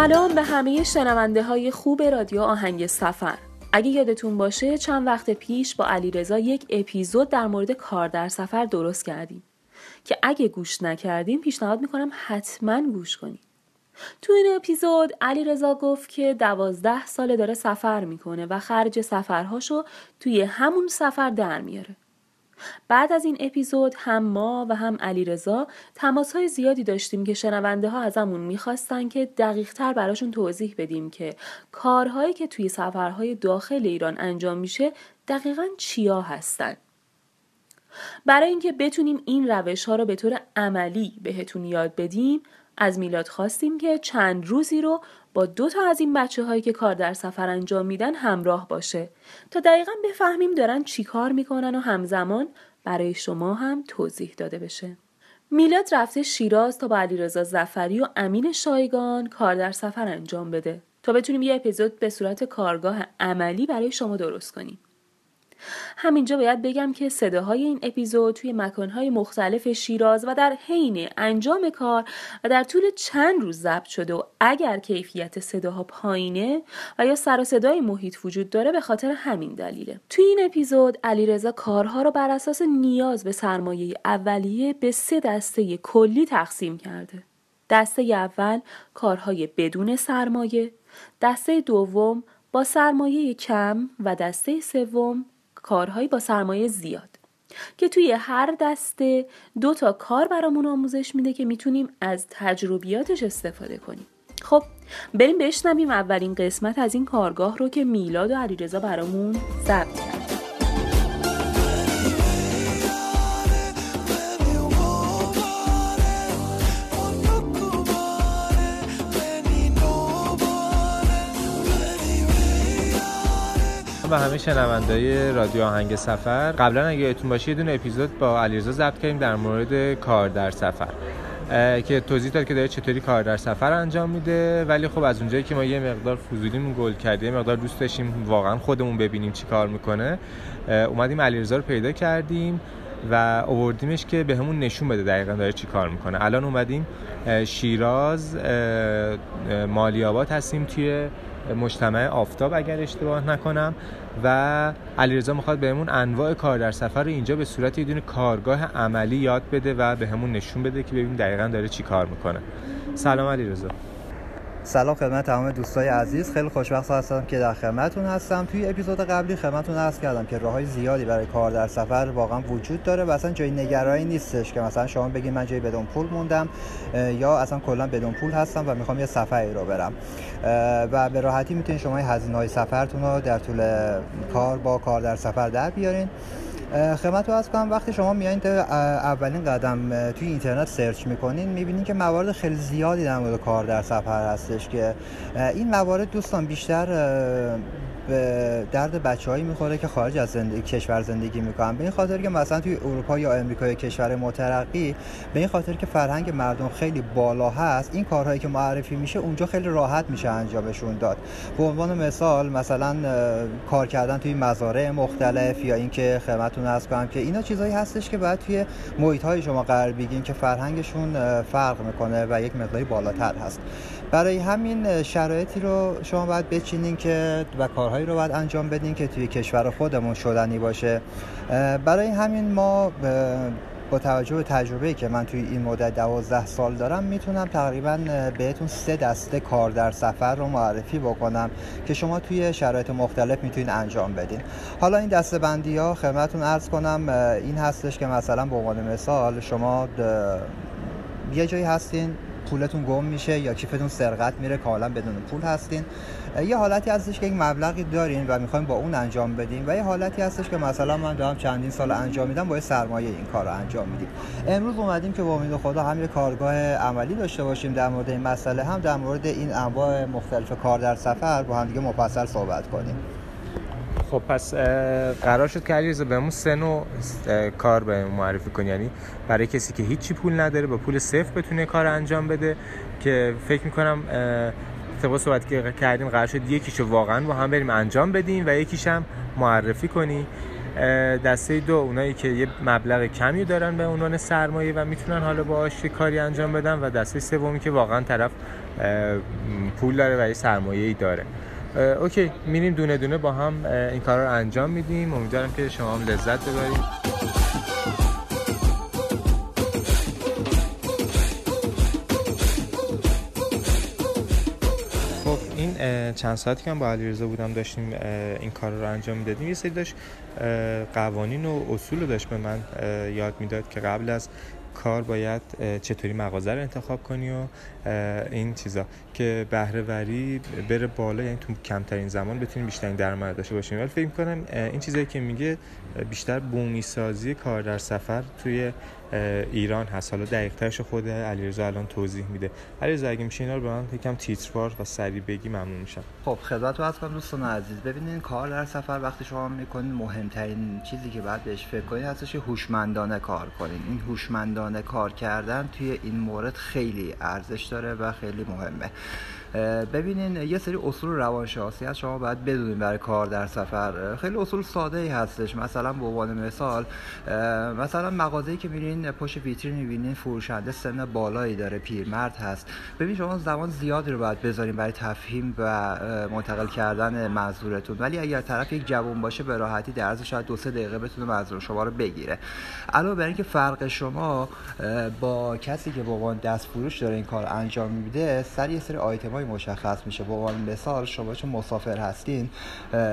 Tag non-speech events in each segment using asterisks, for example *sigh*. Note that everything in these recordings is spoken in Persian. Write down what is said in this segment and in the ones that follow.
سلام به همه شنونده های خوب رادیو آهنگ سفر. اگه یادتون باشه چند وقت پیش با علیرضا یک اپیزود در مورد کار در سفر درست کردیم. که اگه گوش نکردین پیشنهاد می‌کنم حتما گوش کنید. تو این اپیزود علی رضا گفت که دوازده ساله داره سفر می‌کنه و خرج سفرهاشو توی همون سفر در میاره. بعد از این اپیزود هم ما و هم علیرضا تماس های زیادی داشتیم که شنونده ها ازمون می‌خواستن که دقیق تر براشون توضیح بدیم که کارهایی که توی سفرهای داخل ایران انجام میشه دقیقا چیا هستن. برای اینکه بتونیم این روش ها رو به طور عملی بهتون یاد بدیم از میلاد خواستیم که چند روزی رو با دو تا از این بچه هایی که کار در سفر انجام میدن همراه باشه تا دقیقا بفهمیم دارن چی کار می‌کنن و همزمان برای شما هم توضیح داده بشه. میلاد رفته شیراز تا با علیرضا زفری و امین شایگان کار در سفر انجام بده تا بتونیم یه اپیزود به صورت کارگاه عملی برای شما درست کنیم. همینجا باید بگم که صداهای این اپیزود توی مکانهای مختلف شیراز و در حین انجام کار و در طول چند روز ضبط شده و اگر کیفیت صداها پایینه و یا سر و صدای محیط وجود داره به خاطر همین دلیله. توی این اپیزود علیرضا کارها رو بر اساس نیاز به سرمایه اولیه به سه دسته کلی تقسیم کرده. دسته اول کارهای بدون سرمایه. دسته دوم با سرمایه کم. و دسته سوم کارهایی با سرمایه زیاد که توی هر دسته دو تا کار برامون آموزش میده که می‌تونیم از تجربیاتش استفاده کنیم. خب بریم بشنویم اولین قسمت از این کارگاه رو که میلاد و علیرضا برامون ضبط کرد به همه شنوندای رادیو آهنگ سفر. قبلا اگه یادتون باشه یه دونه اپیزود با علیرضا ضبط کردیم در مورد کار در سفر. که توضیح داد که داره چطوری کار در سفر انجام میده. ولی خب از اونجایی که ما یه مقدار فضولیمون گل کردیم مقدار دوست داشتیم واقعا خودمون ببینیم چی کار می‌کنه اومدیم علیرضا رو پیدا کردیم و اووردیمش که به همون نشون بده دقیقا داره چی کار می‌کنه. الان اومدیم شیراز مالیابات هستیم توی مجتمع آفتاب اگر اشتباه نکنم و علیرضا می‌خواد بهمون انواع کار در سفر رو اینجا به صورت یه دونه کارگاه عملی یاد بده و بهمون نشون بده که ببینیم دقیقا داره چی کار می‌کنه. سلام علیرضا. سلام خدمت تمام دوستای عزیز. خیلی خوشبخت هستم که در خدمتتون هستم. توی اپیزود قبلی خدمتتون عرض کردم که راههای زیادی برای کار در سفر واقعا وجود داره و اصلا جای نگرانی نیستش که مثلا شما بگید من جای بدون پول موندم یا اصلا کلا بدون پول هستم و می‌خوام یه سفری رو برم. و به راحتی می‌تونید شما هزینه های سفرتون رو در طول کار با کار در سفر در بیارین. خدمت رو از کنم وقتی شما میایین اولین قدم توی اینترنت سرچ می‌کنین می‌بینین که موارد خیلی زیادی در مورد کار در سفر هستش که این موارد دوستان بیشتر به درد بچههایی می‌خوره که خارج از زندگی کشور زندگی می‌کنن. به این خاطر که مثلا توی اروپا یا امریکا یا کشور مترقی به این خاطر که فرهنگ مردم خیلی بالا هست این کارهایی که معرفی میشه اونجا خیلی راحت میشه انجامشون داد. به عنوان مثال مثلا کار کردن توی مزارع مختلف یا اینکه خدمتتون عرض کنم که اینا چیزایی هستش که باید توی محیط های شما قرار بگیرین که فرهنگشون فرق می‌کنه و یک مقداری بالاتر هست. برای همین شرایطی رو شما باید بچینین که و کارهایی رو باید انجام بدین که توی کشور خودمون شدنی باشه. برای همین ما با توجه به تجربه که من توی این مدت دوازده سال دارم می‌تونم تقریبا بهتون سه دسته کار در سفر رو معرفی بکنم که شما توی شرایط مختلف می‌تونید انجام بدین. حالا این دسته بندی ها خدمتتون عرض کنم این هستش که مثلا به عنوان مثال شما یه جایی هستین پولتون گم میشه یا کیفتون سرقت میره کاملا بدون پول هستین. یه حالتی هستش که یک مبلغی دارین و می‌خوایم با اون انجام بدیم و یه حالتی هستش که مثلا من دارم چندین سال انجام میدم با سرمایه این کار رو انجام میدیم. امروز اومدیم که با امید خدا هم یه کارگاه عملی داشته باشیم در مورد این مسئله هم در مورد این انواع مختلف کار در سفر با هم دیگه مفصل صحبت کنیم. خب پس قرار شد که علیرضا بهمون سه نوع کار به معرفی کنی. یعنی برای کسی که هیچی پول نداره با پول صفر بتونه کار انجام بده که فکر می‌کنم طبق صحبت که کردیم قرار شد یکیشو واقعا با هم بریم انجام بدیم و یکیش هم معرفی کنی. دسته دو اونایی که یه مبلغ کمی دارن به عنوان سرمایه و می‌تونن حالا باهاش کاری انجام بدن و دسته سومی که واقعا طرف پول داره و یه سرمایه ای داره. اوکی میریم دونه دونه با هم این کار رو انجام میدیم. امیدوارم که شما هم لذت ببرید. چند ساعتی که با علیرضا بودم داشتیم این کار رو انجام می‌دادیم. یه سری داشت قوانین و اصول رو داشت به من یاد می‌داد که قبل از کار باید چطوری مغازه رو انتخاب کنی و این چیزا. که بهره وری بره بالا یعنی تو کمترین زمان بتونیم بیشترین درآمد داشته باشیم ولی فکر کنم این چیزایی که میگه بیشتر بومی سازی کار در سفر توی ایران هست. حالا دقیق خود علیرضا الان توضیح میده. علیرضا اگه میشه اینا رو به من یکم تیتروار و سریع بگی ممنون میشم. خب خدمت رو کنم دوستان عزیز. ببینید کار در سفر وقتی شما می‌کنید مهمترین چیزی که بعد بهش فکر کنید هستش هوشمندانه کار کنید این هوشمندانه کار کردن توی این مورد خیلی ارزش داره و خیلی مهمه. ببینین یه سری اصول روانشناسی هست شما باید بدونین برای کار در سفر. خیلی اصول ساده ای هستش. مثلا به عنوان مثال مثلا مغازه‌ای که میرین پشت ویترین می‌بینین فروشنده سن بالایی داره پیرمرد هست. ببین شما زمان زیادی رو باید بذارین برای تفهیم و منتقل کردن منظورتون. ولی اگر طرف یک جوان باشه به راحتی در عرض شاید دو سه دقیقه بتونه منظور شما رو بگیره. علاوه بر اینکه فرق شما با کسی که به عنوان دست فروش داره این کار انجام میده سر یه سری آیتم مشخص میشه. به عنوان مثال شما چون مسافر هستین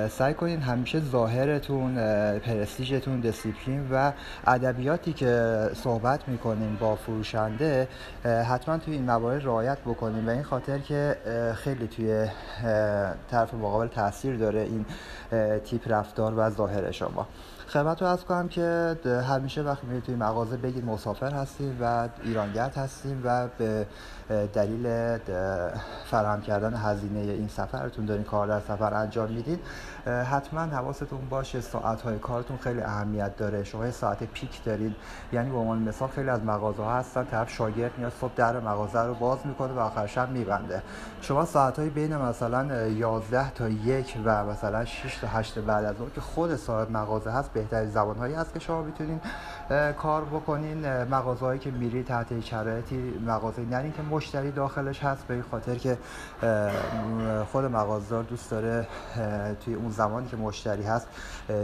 سعی کنین همیشه ظاهرتون پرستیژتون دیسیپلین و ادبیاتی که صحبت می‌کنین با فروشنده حتما توی این موارد رعایت بکنین و این خاطر که خیلی توی طرف مقابل تاثیر داره این تیپ رفتار و ظاهر شما. خدمت رو از کنم که همیشه وقتی میرید توی مغازه بگید مسافر هستیم و ایرانگرد هستیم و به دلیل فراهم کردن هزینه این سفرتون دارین کار در سفر انجام می‌دید حتما حواستون باشه ساعت های کارتون خیلی اهمیت داره. شما ساعت پیک دارید یعنی به عنوان مثال خیلی از مغازه ها هستن طرف شاگرد میاد صبح در مغازه رو باز می‌کنه و آخر شب میبنده. شما ساعت های بین مثلا 11 تا یک و مثلا 6 تا 8 بعد از اون که خود صاحب مغازه هست بهترین زبان هایی هست که شما می‌تونین کار بکنین. مغازه هایی که میری تحت شرایطی مغازه نرین که مشتری داخلش هست به این خاطر که خود مغازدار دوست داره توی اون زمانی که مشتری هست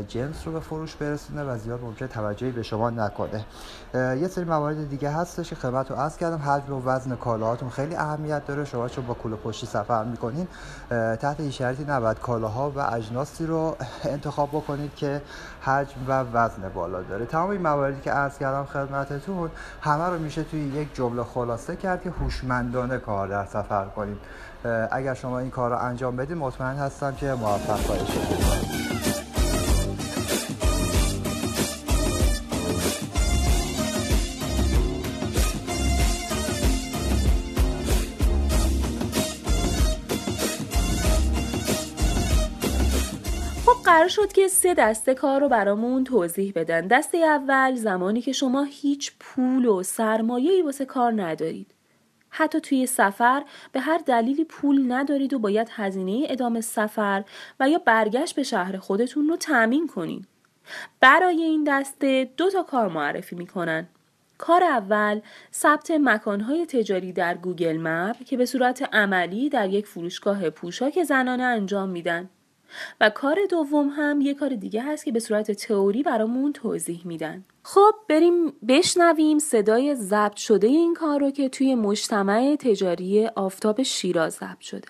جنس رو به فروش برسونه و زیاد ممکن توجهی به شما نکنه. یه سری موارد دیگه هستش که خدمت رو عرض کردم. حجم و وزن کالاهاتون خیلی اهمیت داره. شما چون با کوله پشتی سفر می‌کنین تحت این شرطی نباید کالاها و اجناسی رو انتخاب بکنید که حجم و وزن بالا داره. تمام این مواردی که عرض کردم خدمتتون همه رو میشه توی یک جمله خلاصه کرد که هوشمندانه کار در سفر کنید اگر شما این کار رو انجام بدید مطمئن هستم که موفق خواهید شد. قرار شد که سه دسته کار رو برامون توضیح بدن. دسته اول زمانی که شما هیچ پول و سرمایه‌ای واسه کار ندارید. حتی توی سفر به هر دلیلی پول ندارید و باید هزینه ادامه سفر و یا برگشت به شهر خودتون رو تأمین کنید. برای این دسته دو تا کار معرفی می‌کنن. کار اول ثبت مکانهای تجاری در گوگل مپ که به صورت عملی در یک فروشگاه پوشاک زنانه انجام میدن. و کار دوم هم یه کار دیگه هست که به صورت تئوری برامون توضیح میدن. خب بریم بشنویم صدای ضبط شده این کار رو که توی مجتمع تجاری آفتاب شیراز ضبط شده.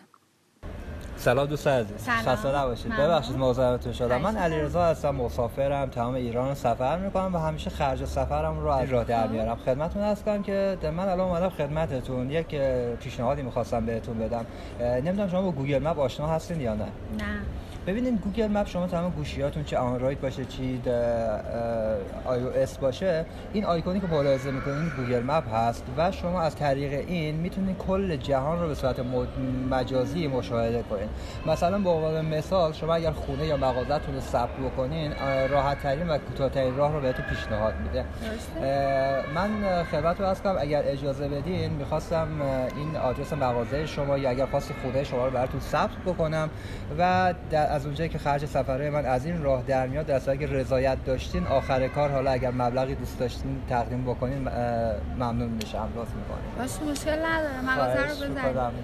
سلام دوست عزیز. خسته نباشید. ببخشید مزاحمتون شدم. من علیرضا هستم مسافرم تمام ایران رو سفر می‌کنم و همیشه خرج سفرم رو از راه در میارم. خدمتتون هستم که من الان اومدم خدمتتون. یک پیشنهادی می‌خواستم بهتون بدم. نمی‌دونم شما با Google Map آشنا هستین یا نه؟ نه. ببینید Google Map شما تمام گوشیاتون چه آندروید باشه چه iOS باشه. این آیکونی که ملاحظه می‌کنین Google Map هست و شما از طریق این می‌تونید کل جهان رو به صورت مجازی مشاهده کنین. مثلا به عنوان مثال شما اگر خونه یا مغازه‌تون رو ثبت بکنین راحت ترین و کوتاه‌ترین راه رو بهتون پیشنهاد میده. من خدمت عرض کنم اگر اجازه بدین می‌خواستم این آدرس مغازه شما یا اگر خواستید خونه شما رو براتون ثبت بکنم و در از اونجایی که خرج سفرهای من از این راه در میاد در اگه رضایت داشتین آخر کار حالا اگر مبلغی دوست داشتین تقدیم بکنین ممنون میشم. لطف می‌کنین باشه مشکل نداره. مغازه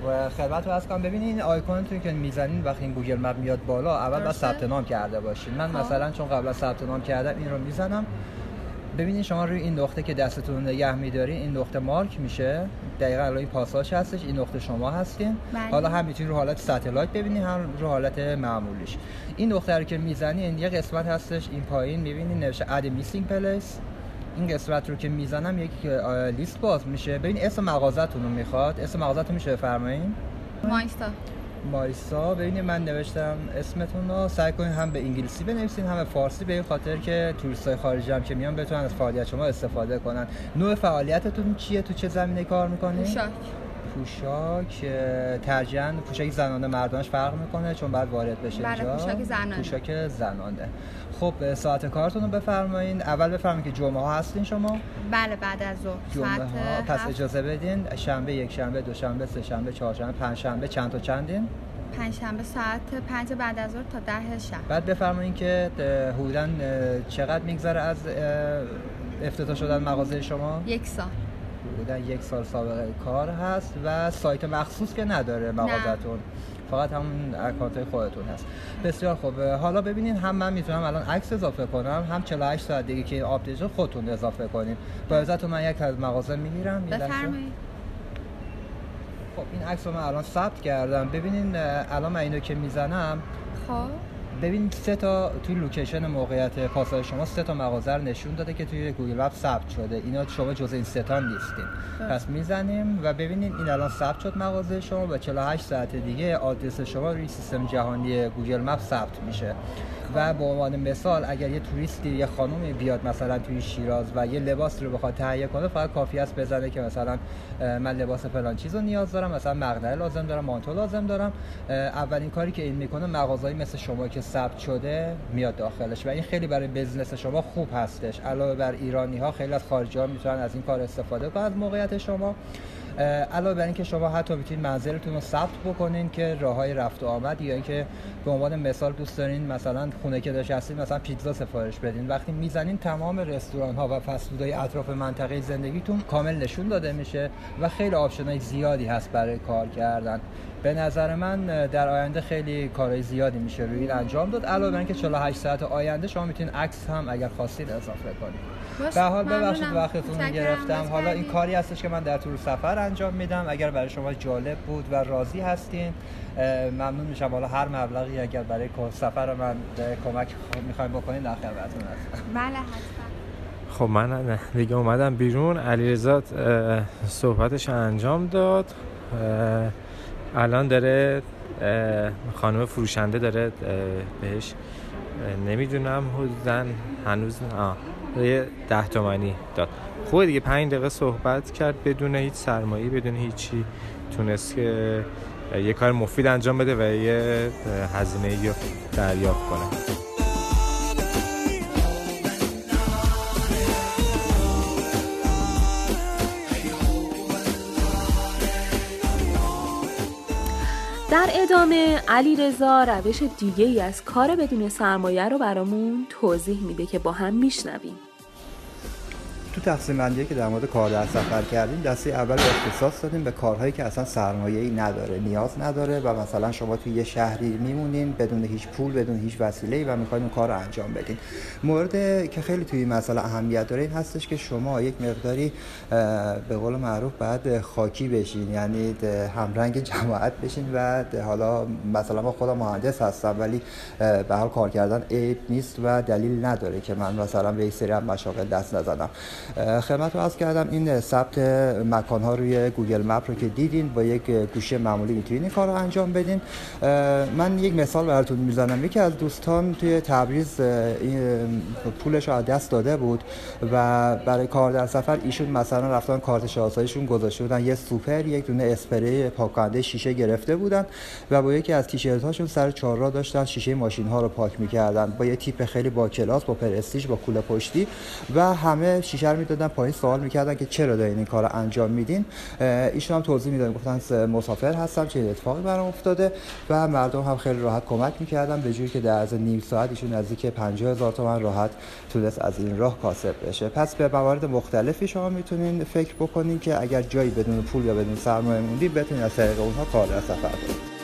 رو خدمت رو از کنم. ببینین آیکونتون که می‌زنین وقتی این گوگل مپ میاد بالا اول باید ثبت نام کرده باشین. من خب. مثلا چون قبل از ثبت نام کردم این رو می‌زنم. ببینید شما روی این نقطه که دستتون نگه میدارین این نقطه مارک میشه. دقیقا الان این پاساژ هستش این نقطه شما هستین. بله. حالا هم می‌تونید رو حالت satellite ببینید هم رو حالت معمولیش. این نقطه رو که می‌زنین یه قسمت هستش. این پایین می‌بینید نوشته add missing place این قسمت رو که می‌زنم یک لیست باز میشه. ببین اسم مغازتون رو می‌خواد. اسم مغازتون میشه بفرمایید مایستا مایسا ببینید من نوشتم اسمتون رو. سعی کنید هم به انگلیسی بنویسین هم به فارسی به این خاطر که توریست های خارجی هم که میان بتونن از فعالیت شما استفاده کنن. نوع فعالیتتون چیه؟ تو چه زمینه کار می‌کنید پوشاک ترجیحاً پوشاک زنانه مردانش فرق می‌کنه چون بعد وارد بشه بله پوشاک زنانه. پوشاک زنانه. خب ساعت کارتون رو بفرمایید اول بفرمایید که جمعه ها هستین شما. بله بعد از ظهر. جمعه ها. پس اجازه بدین. شنبه یک شنبه دو شنبه سه شنبه چهار شنبه پنج شنبه. چند تا چندین؟ شنبه ساعت پنج بعد از ظهر تا ده شب. بعد بفرمایید که حدودا چقدر میگذره از افتتاح شدن مغازه شما؟ یک سال. حدودا یک سال سابقه کار هست و سایت مخصوص که نداره مغازتون. فقط همون account خودتون هست. بسیار خوب. حالا ببینین هم من می‌تونم الان عکس اضافه کنم هم 48 ساعت دیگه که آپدیت خودتون اضافه کنین. با اجازتون من یک از مغازه می‌گیرم. بفرمایید. خب این عکس رو من الان ثبت کردم. ببینین الان من اینو که می‌زنم. خب. ببین سه تا توی location موقعیت پاساژ شما سه تا مغازه رو نشون داده که توی Google Map ثبت شده. اینا شما جزء این سه تا نیستین. پس می‌زنیم و ببینید این الان ثبت شد مغازه شما و 48 ساعت دیگه آدرس شما روی سیستم جهانی Google Map ثبت میشه. و به عنوان مثال اگر یه توریستی یه خانومی بیاد مثلا توی شیراز و یه لباس رو بخواد تهیه کنه فقط کافی است بزنه که مثلا من لباس فلان چیز رو نیاز دارم مثلا مقنعه لازم دارم مانتو لازم دارم. اولین کاری که این می‌کنه مغازهایی مثل شما که ثبت شده میاد داخلش و این خیلی برای بزنس شما خوب هستش. علاوه بر ایرانی ها خیلی از خارجی ها می‌تونن از این کار استفاده کنن. از موقعیت شما علاوه بر اینکه شما حتی می‌تونید منزلتون رو ثبت بکنین که راه های رفت و آمد یا اینکه به عنوان مثال دوست دارین مثلا خونه که داشت هستین مثلا پیتزا سفارش بدین. وقتی می‌زنین تمام رستوران ها و فسفودهای اطراف منطقه زندگیتون کامل نشون داده میشه و خیلی آپشن زیادی هست برای کار کردن. به نظر من در آینده خیلی کارهای زیادی میشه روی این انجام داد. علاوه بر اینکه 48 ساعت آینده شما می‌تونید عکس هم اگر خواستید اضافه کنید. به حال ببخشید وقتتون گرفتم. حالا این کاری هستش که من در طول سفر انجام میدم. اگر برای شما جالب بود و راضی هستین ممنون میشم. حالا هر مبلغی اگر برای سفر من کمک می‌خوایم بکنید در خدمتتون هستم. بله حتما. خب من دیگه اومدم بیرون. علیرضا صحبتش انجام داد. الان داره خانم فروشنده داره بهش. نمی‌دونم حدودا هنوز آه یه ده تومنی داد. خوبه دیگه پنج دقیقه صحبت کرد بدون هیچ سرمایه بدون هیچی. تونست که یه کار مفید انجام بده و یه هزینه دریافت کنه. ادامه علی رضا روش دیگه ای از کار بدون سرمایه رو برامون توضیح میده که با هم میشنویم. تو تقسیم بندی که در مورد کار در سفر کردیم دسته اول اختصاص دادیم به کارهایی که اصلا سرمایه ای نداره نیاز نداره و مثلا شما توی یه شهری میمونین بدون هیچ پول بدون هیچ وسیله و می‌خواین اون کار رو انجام بدین. مورد که خیلی توی مسئله اهمیت داره این هستش که شما یک مقداری به قول معروف بعد خاکی بشین یعنی همرنگ جماعت بشین و حالا مثلا ما خودم مهندس هستم ولی به حال کار کردن عیب نیست و دلیل نداره که من مثلا به این سری مشاغل دست نزنم. خدمت رو از کردم. این ثبت مکان ها روی گوگل مپ رو که دیدین با یک گوشه معمولی می‌تونین این کار رو انجام بدین. من یک مثال براتون می‌زنم. یکی از دوستان توی تبریز پولش رو دست داده بود و برای کار در سفر ایشون مثلا رفتن کارت شناساییشون گذاشته بودن. یه سوپر یک دونه اسپری پاک شیشه گرفته بودن و با یکی از تیشرت هاشون سر چهارراه داشتن شیشه ماشین ها رو پاک می‌کردن. با یه تیپ خیلی با کلاس با پرستیژ با کوله پشتی و همه شیشه می‌دادن پایین سوال می‌کردن که چرا دارین این کار انجام میدین. ایشون هم توضیح می‌دادن گفتن مسافر هستم چه اتفاقی برام افتاده. و مردم هم خیلی راحت کمک می‌کردن به جوری که در از نیم ساعت ایشون نزدیک 50 هزار تومان راحت تونست از این راه کاسب بشه. پس به موارد مختلفی شما می‌تونین فکر بکنین که اگر جایی بدون پول یا بدون سرمایه موندی بتونین از طریق اونها کار سفر کنید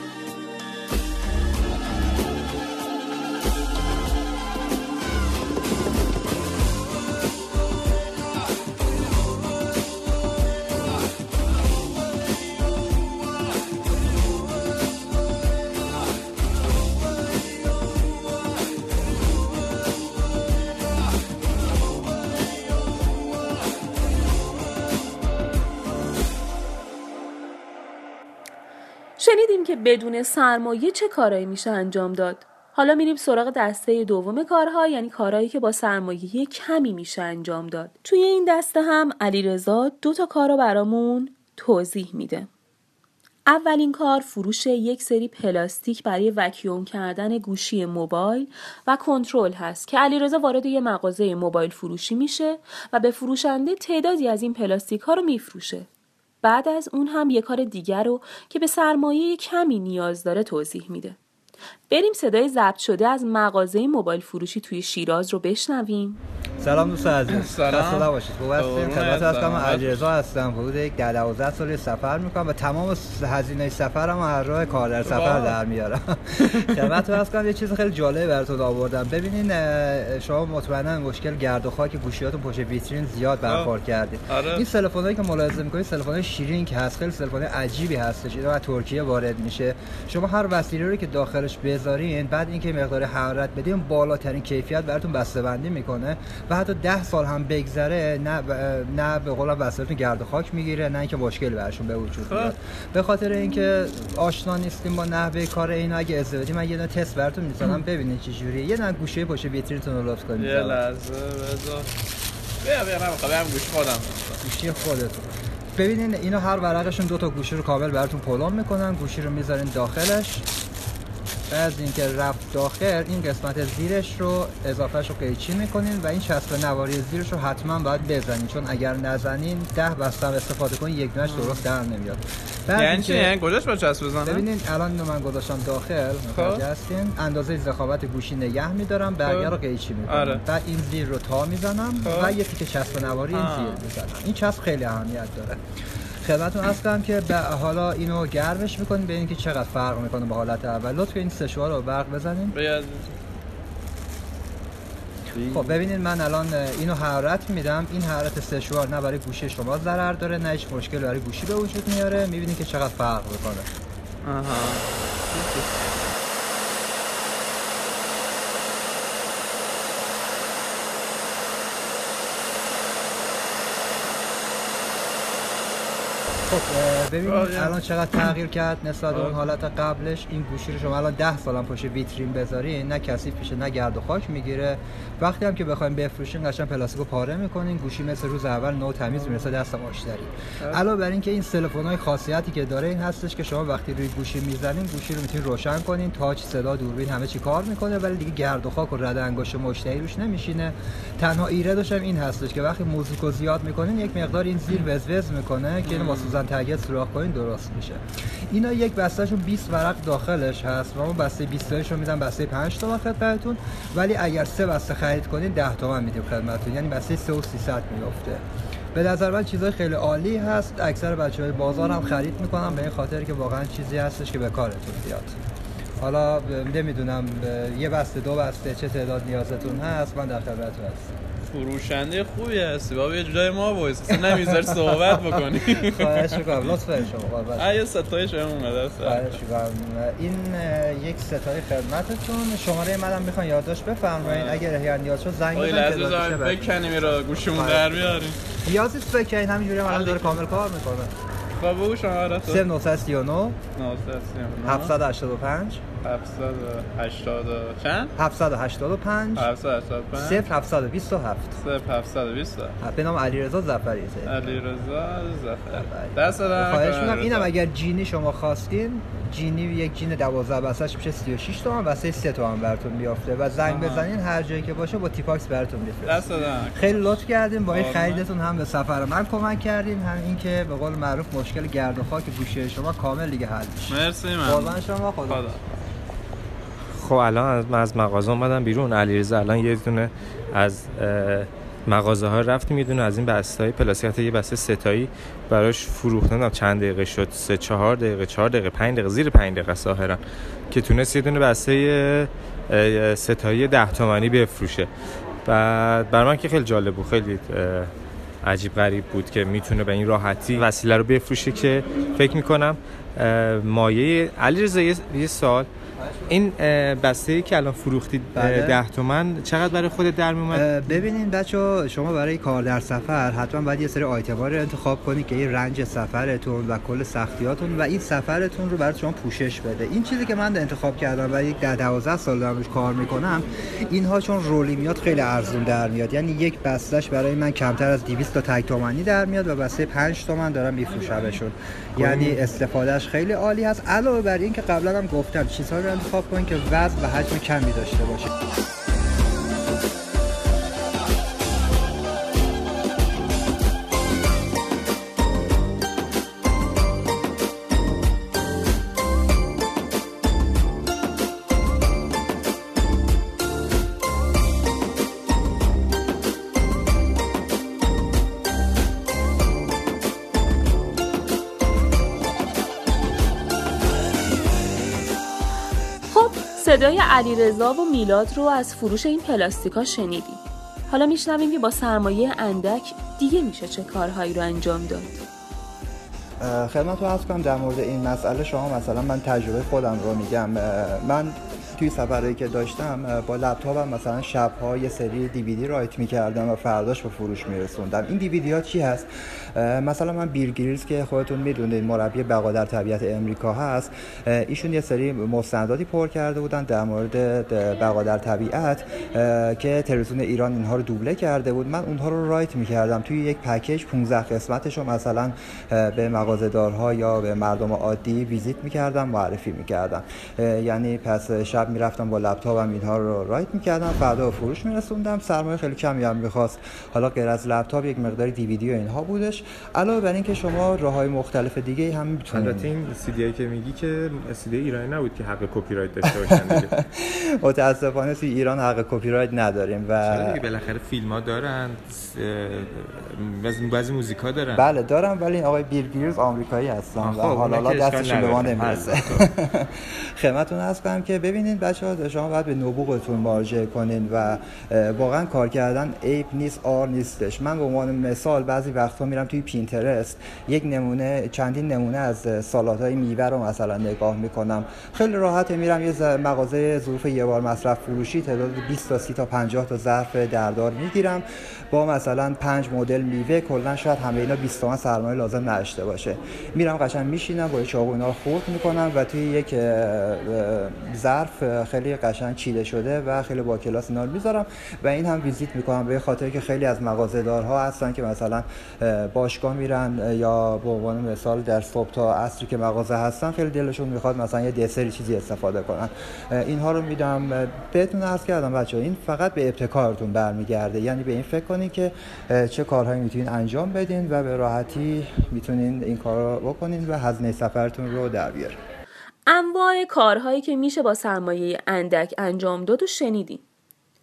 بدون سرمایه چه کارایی میشه انجام داد؟ حالا میریم سراغ دسته دوم کارها یعنی کارهایی که با سرمایه کمی میشه انجام داد. توی این دسته هم علیرضا دو تا کار رو برامون توضیح میده. اولین کار فروش یک سری پلاستیک برای وکیوم کردن گوشی موبایل و کنترل هست که علیرضا وارد یه مغازه موبایل فروشی میشه و به فروشنده تعدادی از این پلاستیک ها رو میفروشه. بعد از اون هم یه کار دیگر رو که به سرمایه کمی نیاز داره توضیح میده. بریم صدای ضبط شده از مغازه موبایل فروشی توی شیراز رو بشنویم. سلام دوست عزیز. *laughs* سلام. باشید خوب هستید خدمت هستم علیرضا هستم. حدود یک 12 سال سفر می‌کنم و تمام هزینه سفرم از راه کار در سفر در میارم. *laughs* خدمت هستم یه چیز خیلی جالبی براتون آوردم. ببینین شما مطمئنا مشکل گرد و خاک گوشیاتون پشت ویترین زیاد برخورد کردید آره. این تلفنایی که ملاحظه می‌کنید تلفن شیرین که هست. خیلی تلفن عجیبی هستش. اینا از ترکیه وارد میشه. شما هر وسیله رو که داخلش بذارین بعد اینکه مقدار حرارت بدین بالاترین کیفیت براتون بسته‌بندی می‌کنه و حتی ده سال هم بگذره نه نه به قول وسایلتون گرد و خاک می‌گیره نه اینکه مشکلی برشون به وجود خب. به خاطر اینکه آشنا نیستیم با نحوه کار اینا اگه از بدیم من یه نه تست براتون می‌ذارم. ببینید چه جوریه. یه نه گوشه پشت ویترینتون رو لطف کنید. یه لحظه بذار. بیا بیا نمی‌خوام گوشی خودم. گوشی خودتون ببینین اینو هر ورقشون دو تا گوشی رو کامل براتون پلم می‌کنن. گوشی رو می‌ذارین داخلش. از اینکه رفت داخل این قسمت زیرش رو اضافهش رو قیچی می‌کنین و این چسب نواری زیرش رو حتما باید بزنین. چون اگر نزنین ده بستم استفاده کنین یک دونش درست در نمیاد. یعنی چی؟ یعنی کجاش با چسب بزنم ببینین الان اینو من گذاشتم داخل خب. هستین؟ اندازه زخامت گوشی نگه میدارم برگر رو قیچی می‌کنم. آره. بعد این زیر رو تا می‌زنم خب. و یکی که چسب نواری این زیر می‌زنم. این چسب خیلی اهمیت داره. خدمتتون هستم که به حالا اینو گرمش می‌کنیم ببینید که چقدر فرق می‌کنه با حالت اول. لطفا این سشوار رو برق بزنیم. خب ببینید من الان اینو حرارت میدم. این حرارت سشوار نه برای گوشی شما ضرر داره نه هیچ مشکل برای گوشی به وجود میاره. می‌بینید که چقدر فرق می‌کنه. آها. خب ببینید الان چقدر تغییر کرد نسبت به اون حالت قبلش. این گوشی رو شما الان 10 سالم پشت ویترین بذارین نه کثیف میشه نه گرد و خاک می‌گیره. وقتی هم که بخوایم بفروشین قشنگ پلاستیکو پاره می‌کنین گوشی مثل روز اول نو تمیز می‌رسه دست مشتری علاوه بر اینکه این های خاصیتی که داره این هستش که شما وقتی روی گوشی می‌زنین گوشی رو می‌تونین روشن کنین تاچ صدا دوربین همه چی کار می‌کنه ولی دیگه گرد و خاک و رد انگشت مشتری روش نمیشینه. تنها ایرادش هم این هستش که وقتی موزیکو زیاد می‌کنین یک مقدار این زیر وزوز می‌کنه که اینو سوزن ته‌گرد سوراخ کنین درست میشه. اینا یک بستهشون 20 ورق داخلش هست و ما بسته 20 رو میدم بسته 5 تا خدمتتون ولی اگر سه بسته خرید کنین 10 تومن میدیم خدمتتون. یعنی بسته 3 و 300 میفته به نظر من چیزای خیلی عالی هست. اکثر بچه های بازار هم خرید می‌کنم به این خاطر که واقعا چیزی هستش که به کارتون بیاد. حالا نمی‌دونم یه بسته دو بسته چه تعداد نیازتون هست؟ من در خدمتتون هستم. فروشنده خوبی هستی. بابا یه جای ما وایس اصلا نمی‌ذاری صحبت بکنی. *laughs* خواهش می‌کنم. لطفا شما. قربان یه ستای شما اومده. است خواهش می‌کنم. این یک ستای خدمتتون. شماره منم می‌خوان یادداشت بفرمایید اگر احیانا نیاز شد زنگ بزنید. بکنیم رو گوشمون در بیاریم. نیازی بکنید همینجوری الان داره کامل کار می‌کنه. خب بگو شماره تو. 0939 785 780 چند؟ 785 785 0 727 0 720 به نام علیرضا ظفری علیرضا ظفر دست دارم خواهش می‌کنم اینم اگر جینی شما خواستین جینی یک جین 12 بسش میشه 36 تومن واسه 3 تومن براتون میافته و زنگ بزنین هر جایی که باشه با تیپاکس براتون میفرسته. دست دارم خیلی لطف کردین با این خریدتون هم به سفر من کمک کردین. هم اینکه به قول معروف مشکل گرد و خاک گوشه شما کامل دیگه حل میشه. مرسی من قربان شما خدا, خدا. خب الان من از مغازه اومدم بیرون. علیرضا الان یه دونه از مغازه ها رفتیم یه دونه از این بسته های پلاستیک یه بسته ستایی براش فروختن چند دقیقه شد سه چهار دقیقه چهار دقیقه پنج دقیقه زیر پنج دقیقه ظاهرا که تونست یه دونه بسته ستایی ده تومانی بفروشه. بعد بر من که خیلی جالب بود خیلی عجیب غریب بود که می‌تونه به این راحتی وسیله رو بفروشه که فکر می‌کنم مایه علیرضا یه سال این بسته ای که الان فروختید بله. ده تومن چقدر برای خودت در میومد؟ ببینین بچه شما برای کار در سفر حتما باید یه سری آیتما رو انتخاب کنید که این رنج سفرتون و کل سختیاتون و این سفرتون رو برای شما پوشش بده. این چیزی که من انتخاب کردم و یک ده 12 سال دارم روش کار می‌کنم اینها چون رولی میاد خیلی ارزون در میاد. یعنی یک بستهش برای من کمتر از 200 تا تک تومانی در میاد و بسته 5 تومن دارم میفروشمشون. یعنی استفادهش خیلی عالی هست. علاوه بر این که قبلا هم گفتم چیزها رو انتخاب کنید که وزن و حجم کمی داشته باشه. علیرضا و میلاد رو از فروش این پلاستیکا شنیدیم. حالا میشنویم که با سرمایه اندک دیگه میشه چه کارهایی رو انجام داد. خدمت رو کنم در مورد این مسئله شما مثلا من تجربه خودم رو میگم من توی سفرهایی که داشتم با لپتاپم مثلا شبها یه سری دیویدی رایت می‌کردم و فرداش به فروش میرسوندم. این دیویدی ها چی هست؟ مثلا من بیل که خودتون می‌دونید مربی بقا در طبیعت امریکا هست ایشون یه سری مستنداتی پر کرده بودن در مورد بقا در طبیعت که تلویزیون ایران اینها رو دوبله کرده بود. من اونها رو رایت می‌کردم. توی یک پکیج 15 قسمتش رو مثلا به مغازه‌دارها یا به مردم عادی ویزیت می‌کردم معرفی می‌کردم. یعنی پس شب می‌رفتم با لپتاپم اینها رو رایت می‌کردم. فردا فروش میرسوندم. سرمایه خیلی کمی هم می‌خواست. حالا غیر از لپتاپ یک مقداری دیویدی و اینها بودش. علاوه بر اینکه شما راه های مختلف دیگه هم می‌تونید البته این سی‌دی که میگی که سی‌دی ایرانی نبود که حق کپی رایت داشته باشن دیگه. *laughs* متاسفانه توی ایران حق کپی رایت نداریم و دیگه؟ بالاخره فیلم ها دارن بعضی موزیک ها دارن. بله دارم ولی این آقای بیل گیتس آمریکایی هستن و خب، حالا دستشون به ما نمی‌رسه. *laughs* خدمتتون عرض کنم که ببینید بچه‌ها شما باید به نبوغتون مراجعه کنین و واقعا کار کردن عیب نیست آر نیستش. من به عنوان مثال بعضی وقتا میرم توی پینترست یک نمونه چندین نمونه از سالات های میوه رو مثلا نگاه می‌کنم. خیلی راحت میرم یه مغازه ظروف یه بار مصرف فروشی تعداد 20 تا 30 تا 50 تا ظرف دردار می‌گیرم. با مثلا 5 مدل میوه کلا شاید همه اینا 20 تومن سرمایه لازم نداشته باشه. میرم قشنگ میشینم با چاقو اینا رو خرد می‌کنم و توی یک ظرف خیلی قشنگ چیده شده و خیلی با کلاس اینا می‌ذارم و این هم ویزیت می‌کنم به خاطر که خیلی از مغازه دارها هستن که مثلا باشگاه میرن یا به عنوان مثال در صبح تا عصری که مغازه هستن خیلی دلشون می‌خواد مثلا یه دسری چیزی استفاده کنن. اینها رو میدم. بهتون عرض کردم بچه این فقط به ابتکارتون برمیگرده. یعنی به این فکر کنین که چه کارهایی می‌تونین انجام بدین و به راحتی می‌تونین این کار رو بکنین و هزینه سفرتون رو در بیارین. انواع کارهایی که میشه با سرمایه اندک انجام داد و شنیدیم.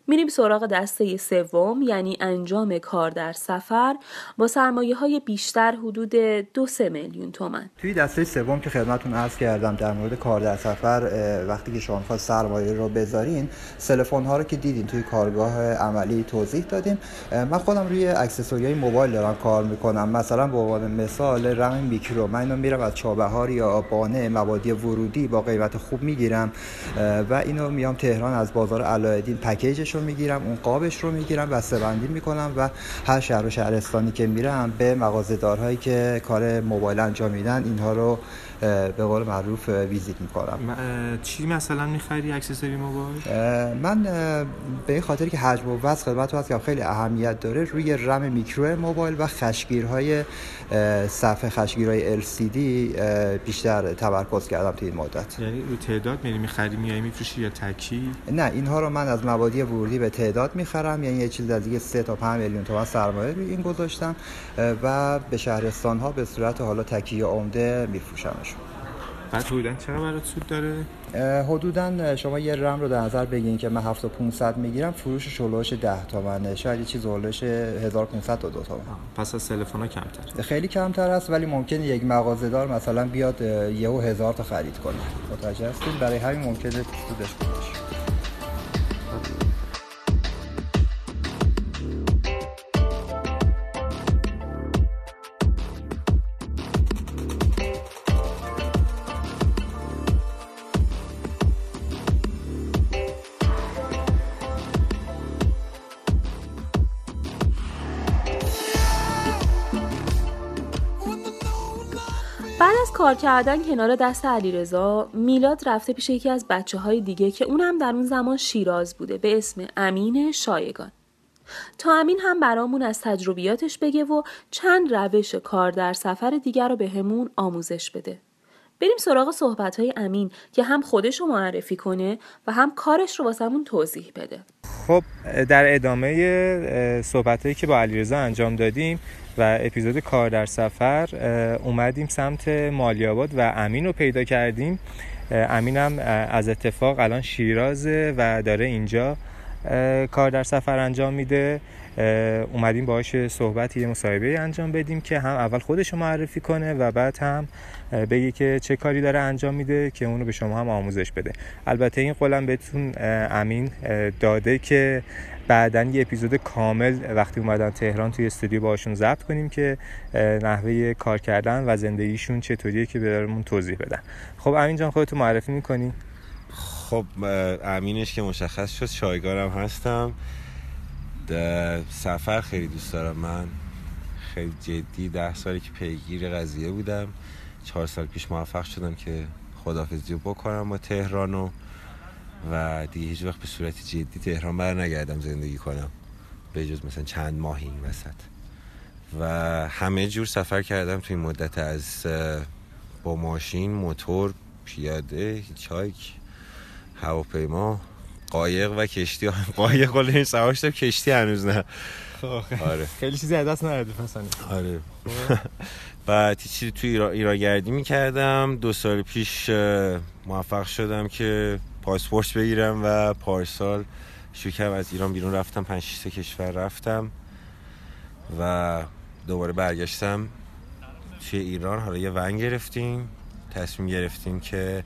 میریم سراغ دسته سوم یعنی انجام کار در سفر. با سرمایه های بیشتر حدود دو سه میلیون تومن توی دسته سوم که خدمتتون عرض کردم در مورد کار در سفر وقتی که شما خواست سرمایه رو بذارین سلفون ها رو که دیدین توی کارگاه عملی توضیح دادیم من خودم روی اکسسوری های موبایل دارم کار می‌کنم. مثلا به عنوان مثال رم میکرو. من اینو میرم از چابهار یا بانه مبادی ورودی با قیمت خوب می‌گیرم. و اینو میام تهران از بازار علایالدین پکیجش رو می‌گیرم اون قابش رو می‌گیرم بسته بندی می‌کنم و هر شهر و شهرستانی که میرم به مغازه‌دارهایی که کار موبایل انجام میدن اینها رو به قول معروف ویزیت می‌کنم. چی مثلا می‌خری؟ اکسسوری موبایل؟ من به این خاطر که حجم و وزن خدمت هست که خیلی اهمیت داره روی رم میکرو موبایل و خشگیرهای صفحه خشگیرهای LCD بیشتر تمرکز کردم توی این مدت. یعنی رو تعداد میری می‌خری میای میفروشی یا تکی؟ نه اینها رو من از مبادی ورودی به تعداد می‌خرم. یعنی یه چیز دیگه 3 تا 5 میلیون تومان سرمایه روی این گذاشتم و به شهرستان ها به صورت حالا تکی یا عمده میفروشمشون. بعد حدودا چقدر برات سود داره؟ حدودا شما یه رم رو در نظر بگیرین که من 7500 می‌گیرم فروش شلوش 10 تومنه. شاید یه چیز هولش 1500 تا 2 تومن. پس از تلفن ها کمتر خیلی کمتر است ولی ممکنه یک مغازه دار مثلا بیاد یهو هزار تا خرید کنه. متوجه هستین؟ برای همین ممکنه سودش باشه کار کردن کنار دست علیرضا میلاد رفته پیش یکی از بچه های دیگه که اونم در اون زمان شیراز بوده به اسم امین شایگان. تا امین هم برامون از تجربیاتش بگه و چند روش کار در سفر دیگر رو به همون آموزش بده. بریم سراغ صحبت های امین که هم خودش رو معرفی کنه و هم کارش رو واسمون توضیح بده. خب در ادامه صحبت هایی که با علیرضا انجام دادیم و اپیزود کار در سفر اومدیم سمت مالیاباد و امین رو پیدا کردیم. امینم از اتفاق الان شیرازه و داره اینجا کار در سفر انجام میده. اومدیم باهاش صحبت یه مصاحبه انجام بدیم که هم اول خودش رو معرفی کنه و بعد هم بگه که چه کاری داره انجام میده که اونو به شما هم آموزش بده. البته این قولم بهتون امین داده که بعدا یه اپیزود کامل وقتی اومدن تهران توی استودیو باشون ضبط کنیم که نحوه کار کردن و زندگیشون چطوریه که برامون توضیح بدن. خب امین جان خودتو معرفی می‌کنی؟ خب امینش که مشخص شد شایگارم هستم. سفر خیلی دوست دارم. من خیلی جدی ده سالی که پیگیر قضیه بودم. چهار سال پیش موفق شدم که خدافزی بکنم با تهران و و دیگه هیچ وقت به صورت جدی تهران بر نگردم زندگی کنم. به جز مثلا چند ماهی این وسط. و همه جور سفر کردم توی مدت از با ماشین موتور پیاده هیچایک هواپیما قایق و کشتی. *laughs* قایق ولی این سوارش کشتی هنوز نه. خب، آره. خیلی چیزی از دست نرده آره. بعد چیزی توی ایران گردی می‌کردم. دو سال پیش موفق شدم که پاسپورت بگیرم و پارسال شروع از ایران بیرون رفتم. پنج شیسته کشور رفتم و دوباره برگشتم توی ایران. حالا یه ون گرفتیم تصمیم گرفتیم که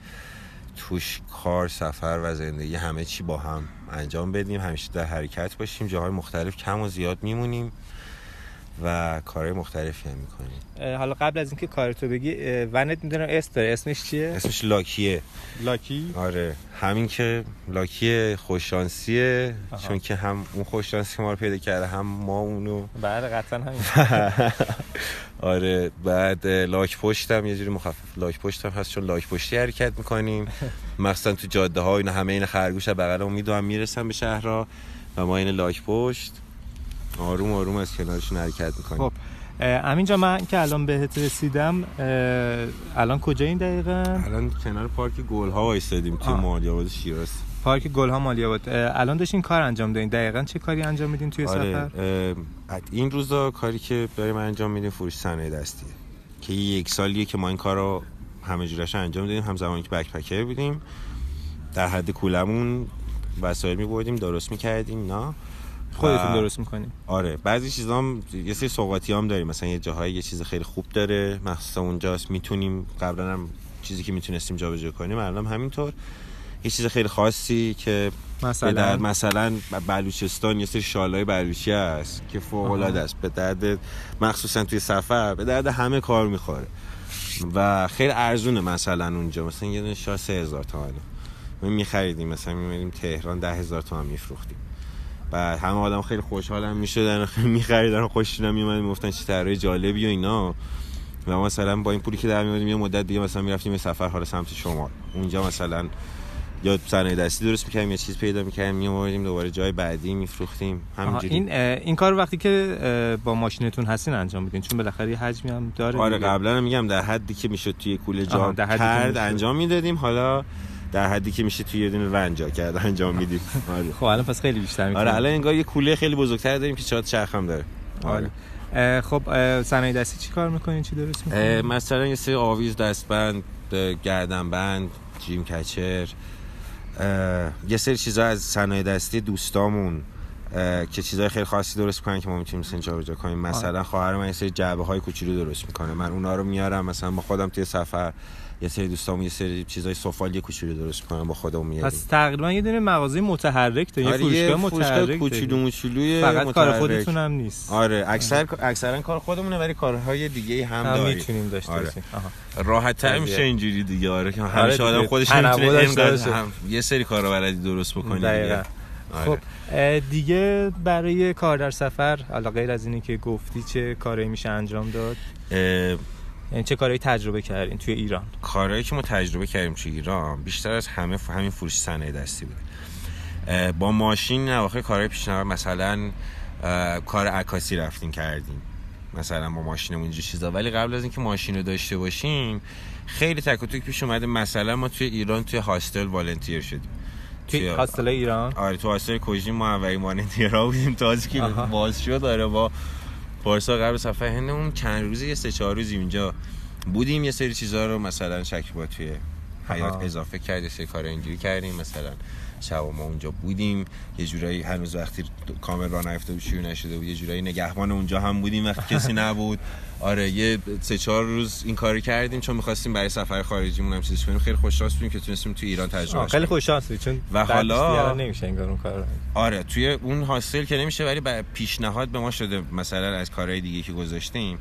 توش کار سفر و زندگی همه چی با هم انجام بدیم. همیشه در حرکت باشیم. جاهای مختلف کم و زیاد میمونیم. و کارهای مختلفی هم می‌کنیم حالا قبل از اینکه کارتو بگی ونت می‌دونم اسم داره. اسمش چیه؟ اسمش لاکیه. لاکی؟ آره. همین که لاکی خوششانسیه چون که هم اون خوششانسی ما رو پیدا کرده هم ما اونو. بله قطعا همین. *laughs* آره بعد لاک پشتم یه جوری مخفف. لاک پشتم هست چون لاک پشتی حرکت می‌کنیم. *laughs* مخصوصا تو جاده ها اینا همه این خرگوش بغلمون می‌دونم می‌رسم به شهرها و ما این لاک پشت. آروم آروم از کنارشون حرکت می‌کنیم. خب همینجا من که الان بهت رسیدم الان کجا این دقیقا؟ الان کنار پارک گل ها وایسادیم تو مالیاباد شیراز. پارک گل ها مالیاباد الان داشتین کار انجام دادین. دقیقا چه کاری انجام میدین توی آره. سفر؟ این روزا کاری که داریم انجام میدیم فروش صنایع دستیه که یک سالیه که ما این کارو همه جورش انجام دادیم. هم زمانی که بکپکر بودیم. در حد کولمون وسایل میبردیم درست می‌کردیم نه؟ خودتون درست می‌کنیم آره بعضی چیزا هم یه سری سوغاتی هم داریم. مثلا یه جاهای یه چیز خیلی خوب داره. مخصوصا اونجاست می‌تونیم قبلا هم چیزی که می‌تونستیم جابجا کنیم. الان همینطور یه چیز خیلی خاصی که مثلا؟ در مثلا بلوچستان یه سری شالای بلوچی هست که فوق العاده است. به درد مخصوصا توی سفر به درد همه کار می‌خوره. و خیلی ارزونه مثلا اونجا. مثلا یه دونه شال 3000 تومانه ما میخریدیم مثلا میمونیم تهران ده هزار تومان میفروختیم. بعد همه آدم خیلی خوشحالم می‌شدن خیلی *laughs* میخریدن خوششون میومد می‌گفتن چه طرح جالبی و اینا. و مثلا با این پولی که در میادیم یه مدت دیگه مثلا می‌رفتیم یه سفر حال سمت شما اونجا مثلا یا صنایع دستی درست می‌کردیم یه چیز پیدا می‌کردیم میوردیم دوباره جای بعدی میفروختیم. همینجوری. این این کار وقتی که با ماشینتون هستین انجام میدین؟ چون بالاخره یه حجمی هم داره آره قبلا میگم در حدی که می‌شد توی کوله جا کرد انجام می‌دادیم. حالا در حدی که میشه توی یه دونه ون جا کرد انجام میدیم. آره. خب الان پس خیلی بیشتر می‌کنه آره الان انگار یه کوله خیلی بزرگتر داریم که چهار چرخ هم داره. آره. خب صنایع دستی چی کار می‌کنین؟ چی درست می‌کنین؟ مثلا یه سری آویز دستبند گردنبند جیم کچر یه سری چیزا از صنایع دستی دوستامون که چیزای خیلی خاصی درست می‌کنن که ما می‌تونیم مثلا جابجا کنیم. مثلا خواهر من یه سری جعبه های کوچولو درست می‌کنه. من اونا رو میارم مثلا با خودم توی سفر. یه سری دوستامون یه سری چیزای سفالی کوچولو درست می‌کنن با خودمون میاریم. پس تقریبا یه دونه مغازه متحرک تو یه آره فروشگاه متحرک کوچولو موچولوی فقط کار خودتون هم نیست. آره اکثر اکثرا کار خودمونه ولی کارهای دیگه هم, هم داریم. می‌تونیم داشته آره. راحت تر میشه اینجوری دیگه آره که همیشه آره آدم خودش نمی‌تونه هم یه سری کارا بلدی درست بکنه دیگه. خب دیگه برای کار در سفر حالا غیر از اینی که گفتی چه کاری میشه انجام داد؟ یعنی چه کارهایی تجربه کردین توی ایران؟ کارهایی که ما تجربه کردیم توی ایران بیشتر از همه همین فروش صنایع دستی بود. با ماشین نواخه کارهای پیشنهاد مثلا کار عکاسی رفتیم کردیم مثلا ما ماشینمون اینجا چیزا. ولی قبل از اینکه ماشین رو داشته باشیم خیلی تک و توک پیش اومده مثلا ما توی ایران توی هاستل والنتیر شدیم. توی هاستل ایران؟ آره تو هاستل کوژین ما اولین والنتیرا بودیم تازه که باز شد. داره با پارسا قبل سفر هندمون چند روزی یه سه چهار روزی اونجا بودیم یه سری چیزا رو مثلا شکیبا توی حیات. اضافه کرد یه سری کار اینجوری کردیم مثلا شب ما اونجا بودیم. یه جورایی هنوز وقتی کامل راه نیفته بود شروع نشده بود یه جورایی نگهبان اونجا هم بودیم وقتی کسی نبود. آره یه سه چهار روز این کاری کردیم چون می‌خواستیم برای سفر خارجیمون هم چیزی کنیم. خیلی خوشحال بودیم که تونستیم تو ایران تجربه خیلی خوشحال چون و حالا نمیشه انگار اون کار آره توی اون حاصل که نمیشه ولی پیشنهاد به ما شده مثلا از کارهای دیگه که گذاشتیم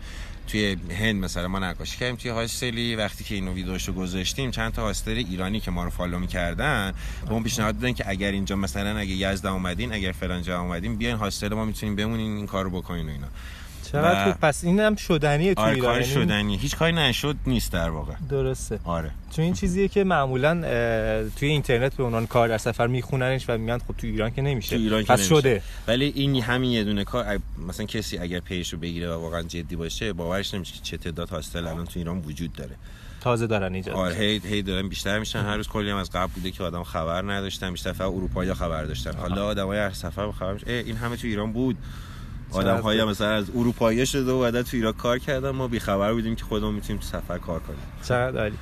توی هند مثلا ما نقاشی کردیم توی هاستلی وقتی که اینو ویدیوشو گذاشتیم چند تا هاستل ایرانی که ما رو فالو می‌کردن به اون پیشنهاد دادن که اگر اینجا مثلا اگه یزد اومدین اگر فلان جا اومدین بیاین هاستل ما می‌تونیم بمونین این کارو بکنین و اینا. چقدر خوب. پس این هم شدنیه تو آره ایران. کار شدنی هیچ کاری نشد نیست در واقع. درسته. آره. چون این چیزیه که معمولا توی اینترنت به عنوان کار در سفر میخوننش و میگن خب تو ایران که نمیشه. تو ایران پس که شده. ولی این همین یه دونه کار مثلا کسی اگر پیش رو بگیره و واقعا جدی باشه باورش نمیشه که چه تعداد هاستل الان تو ایران وجود داره. تازه دارن ایجاد آره هی هی دارن بیشتر میشن. هر روز کلی هم از قبل بوده که آدم خبر نداشتن بیشتر فقط اروپایی خبر داشتن. حالا آدمای هر سفر خبر میشه این همه تو ایران بود. آدم های مثلا از اروپایی شده و بعد تو ایران کار کردن. ما بی خبر بودیم که خودمون می‌تونیم تو سفر کار کنیم. چقدر عالی.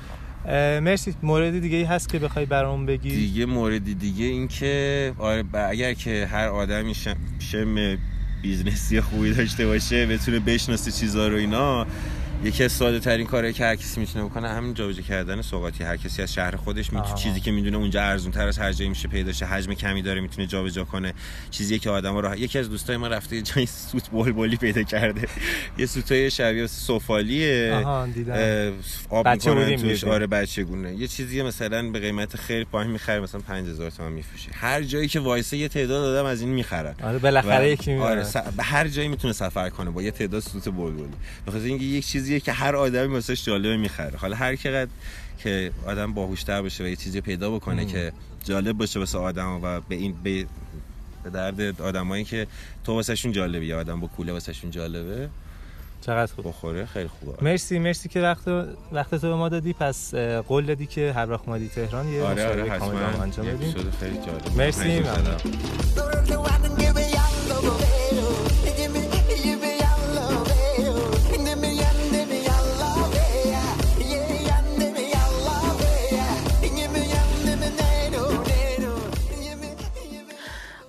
مرسی. مورد دیگه ای هست که بخوای برام بگی؟ دیگه موردی دیگه این که آره اگر که هر آدمی شم, شم بیزنسی خوبی داشته باشه بتونه بشناسه چیزا رو اینا یکی از ساده ترین کاری که هر کسی می‌تونه بکنه همین جابجا کردن سوغاتی. هر کسی از شهر خودش می‌تونه چیزی که می‌دونه اونجا ارزون تر از هر جایی میشه پیدا شه. حجم کمی داره می‌تونه جابجا کنه. چیزی که آدم راه یکی از دوستای ما رفته جای سوت بلبلی پیدا کرده. یه سوتای شبیه سفالیه آب می‌کنن توش. آره بچگونه یه چیزی مثلا به قیمت خیلی پایین می‌خره مثلا 5000 تومان میفروشه. هر جایی که وایسه یه تعداد آدم از این می‌خرن. آره بالاخره یکی آره. هر جایی می‌تونه سفر کنه با یه تعداد سوت بلبلی. بخاطر اینکه یک چیزیه که هر آدمی واسش جالبه می‌خره. حالا هر چقدر که آدم باهوشتر باشه و یه چیزی پیدا بکنه ام. که جالب باشه واسه آدم و به این به, به درد آدمایی که تو واسهشون جالبه یا آدم با کوله واسهشون جالبه چقدر خوب؟ بخوره خیلی خوبه. مرسی مرسی که وقت وقت تو به ما دادی. پس قول دادی که هر وقت اومدی تهران یه آره آره کامل انجام بدیم. خیلی جالب.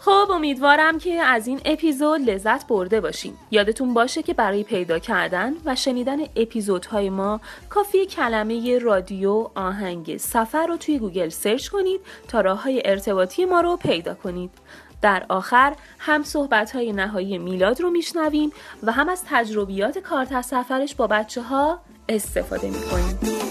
خب امیدوارم که از این اپیزود لذت برده باشین. یادتون باشه که برای پیدا کردن و شنیدن اپیزودهای ما کافی کلمه رادیو آهنگ سفر رو توی گوگل سرچ کنید تا راه های ارتباطی ما رو پیدا کنید. در آخر هم صحبت های نهایی میلاد رو میشنویم و هم از تجربیات کار در سفرش با بچه ها استفاده می‌کنیم.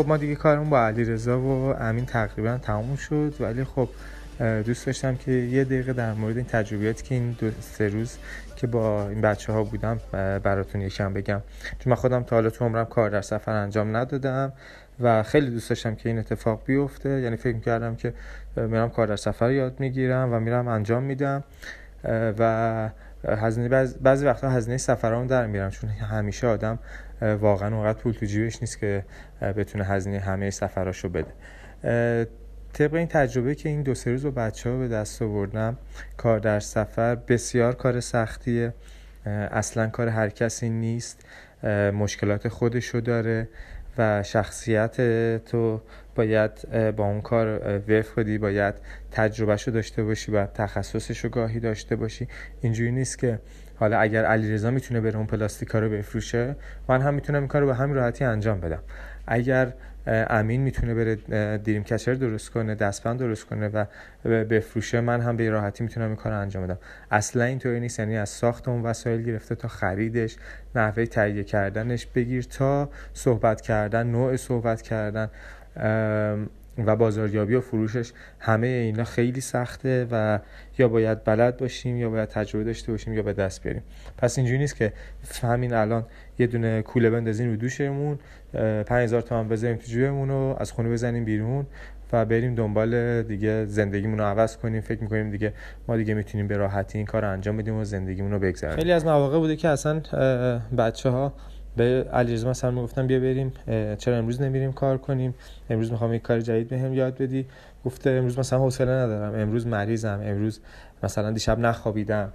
خب ما دیگه کارمون با علی رضا و امین تقریبا تموم شد. ولی خب دوست داشتم که یه دقیقه در مورد این تجربیاتی که این دو سه روز که با این بچه ها بودم براتون یکم بگم. چون من خودم تا حالا تو عمرم کار در سفر انجام ندادم و خیلی دوست داشتم که این اتفاق بیفته. یعنی فکر کردم که میرم کار در سفر یاد می‌گیرم و میرم انجام میدم. و هزینه بعضی وقتا هزینه سفرام در میرم چون همیشه آدم واقعا اونقدر پول تو جیبش نیست که بتونه هزینه همه سفراشو بده. طبق این تجربه که این دو سه روز با بچه ها به دست آوردم کار در سفر بسیار کار سختیه. اصلا کار هر کسی نیست. مشکلات خودشو داره و شخصیت تو باید با اون کار وفق بدی باید تجربهش رو داشته باشی باید تخصصش رو گاهی داشته باشی. اینجوری نیست که حالا اگر علیرضا می‌تونه بره اون پلاستیکا رو بفروشه من هم می‌تونم این کار رو به همین راحتی انجام بدم. اگر امین می‌تونه بره دریم کچر درست کنه دستبند درست کنه و بفروشه من هم به راحتی می‌تونم این کار انجام بدم. اصلا اینطوری نیست یعنی از ساخت اون وسایل گرفته تا خریدش نحوه تهیه کردنش بگیر تا صحبت کردن نوع صحبت کردن. و بازاریابی و فروشش همه اینا خیلی سخته و یا باید بلد باشیم یا باید تجربه داشته باشیم یا به دست بیاریم. پس اینجوری نیست که همین الان یه دونه کوله بندازیم رو دوشمون 5000 تومان بذاریم تو جیبمون و از خونه بزنیم بیرون و بریم دنبال دیگه زندگیمون رو عوض کنیم. فکر می‌کنیم دیگه ما دیگه می‌تونیم به راحتی این کار رو انجام بدیم و زندگیمون رو بگذرونیم. خیلی از مواقع بوده که اصلا بچه ها به علیرضا مثلا می‌گفتم بیا بریم چرا امروز نمیریم کار کنیم؟ امروز می‌خوام یک کار جدید بهم یاد بدی. گفته امروز مثلا حوصله ندارم. امروز مریضم. امروز مثلا دیشب نخوابیدم.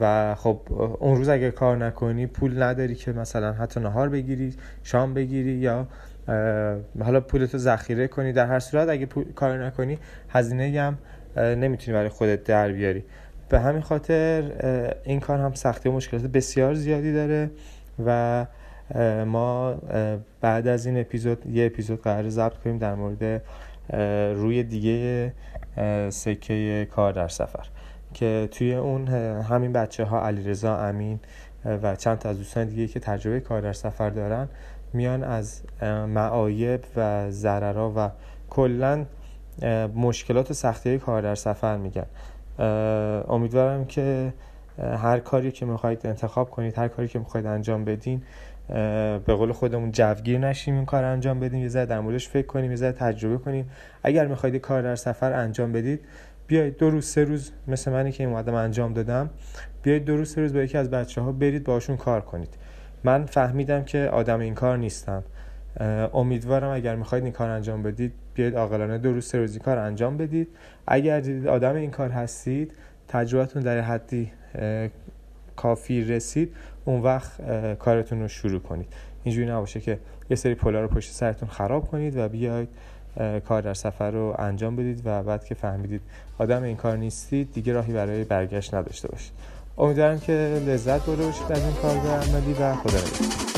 و خب اون روز اگه کار نکنی پول نداری که مثلا حتی نهار بگیری شام بگیری یا حالا پولتو ذخیره کنی. در هر صورت اگه کار نکنی هزینه هم نمی‌تونی برای خودت در بیاری. به همین خاطر این کار هم سختی و مشکلات بسیار زیادی داره. و ما بعد از این اپیزود یه اپیزود قرار ضبط کنیم در مورد روی دیگه سکه کار در سفر. که توی اون همین بچه ها علیرضا امین و چند تا از دوستان دیگه که تجربه کار در سفر دارن میان از معایب و ضررها و کلا مشکلات و سختی کار در سفر میگن. امیدوارم که هر کاری که می‌خواید انتخاب کنید هر کاری که می‌خواید انجام بدین به قول خودمون جوگیر نشیم این کار انجام بدیم. یه ذره در موردش فکر کنیم یه ذره تجربه کنیم. اگر می‌خواید کار در سفر انجام بدید بیایید دو روز سه روز مثل منی که این اومدم انجام دادم بیایید دو روز سه روز با یکی از بچه ها برید باشون کار کنید. من فهمیدم که آدم این کار نیستم. امیدوارم اگر می‌خواید این کار انجام بدید بیاید عاقلانه دو روز سه روزی کار انجام بدید. اگر دیدید آدم این کار هستید تجربتون در حدی کافی رسید اون وقت کارتون رو شروع کنید. اینجوری نباشه که یه سری پولا رو پشت سرتون خراب کنید و بیاید کار در سفر رو انجام بدید و بعد که فهمیدید آدم این کار نیستید دیگه راهی برای برگشت نداشته باشید. امیدوارم که لذت برده از این کار عملی و خدا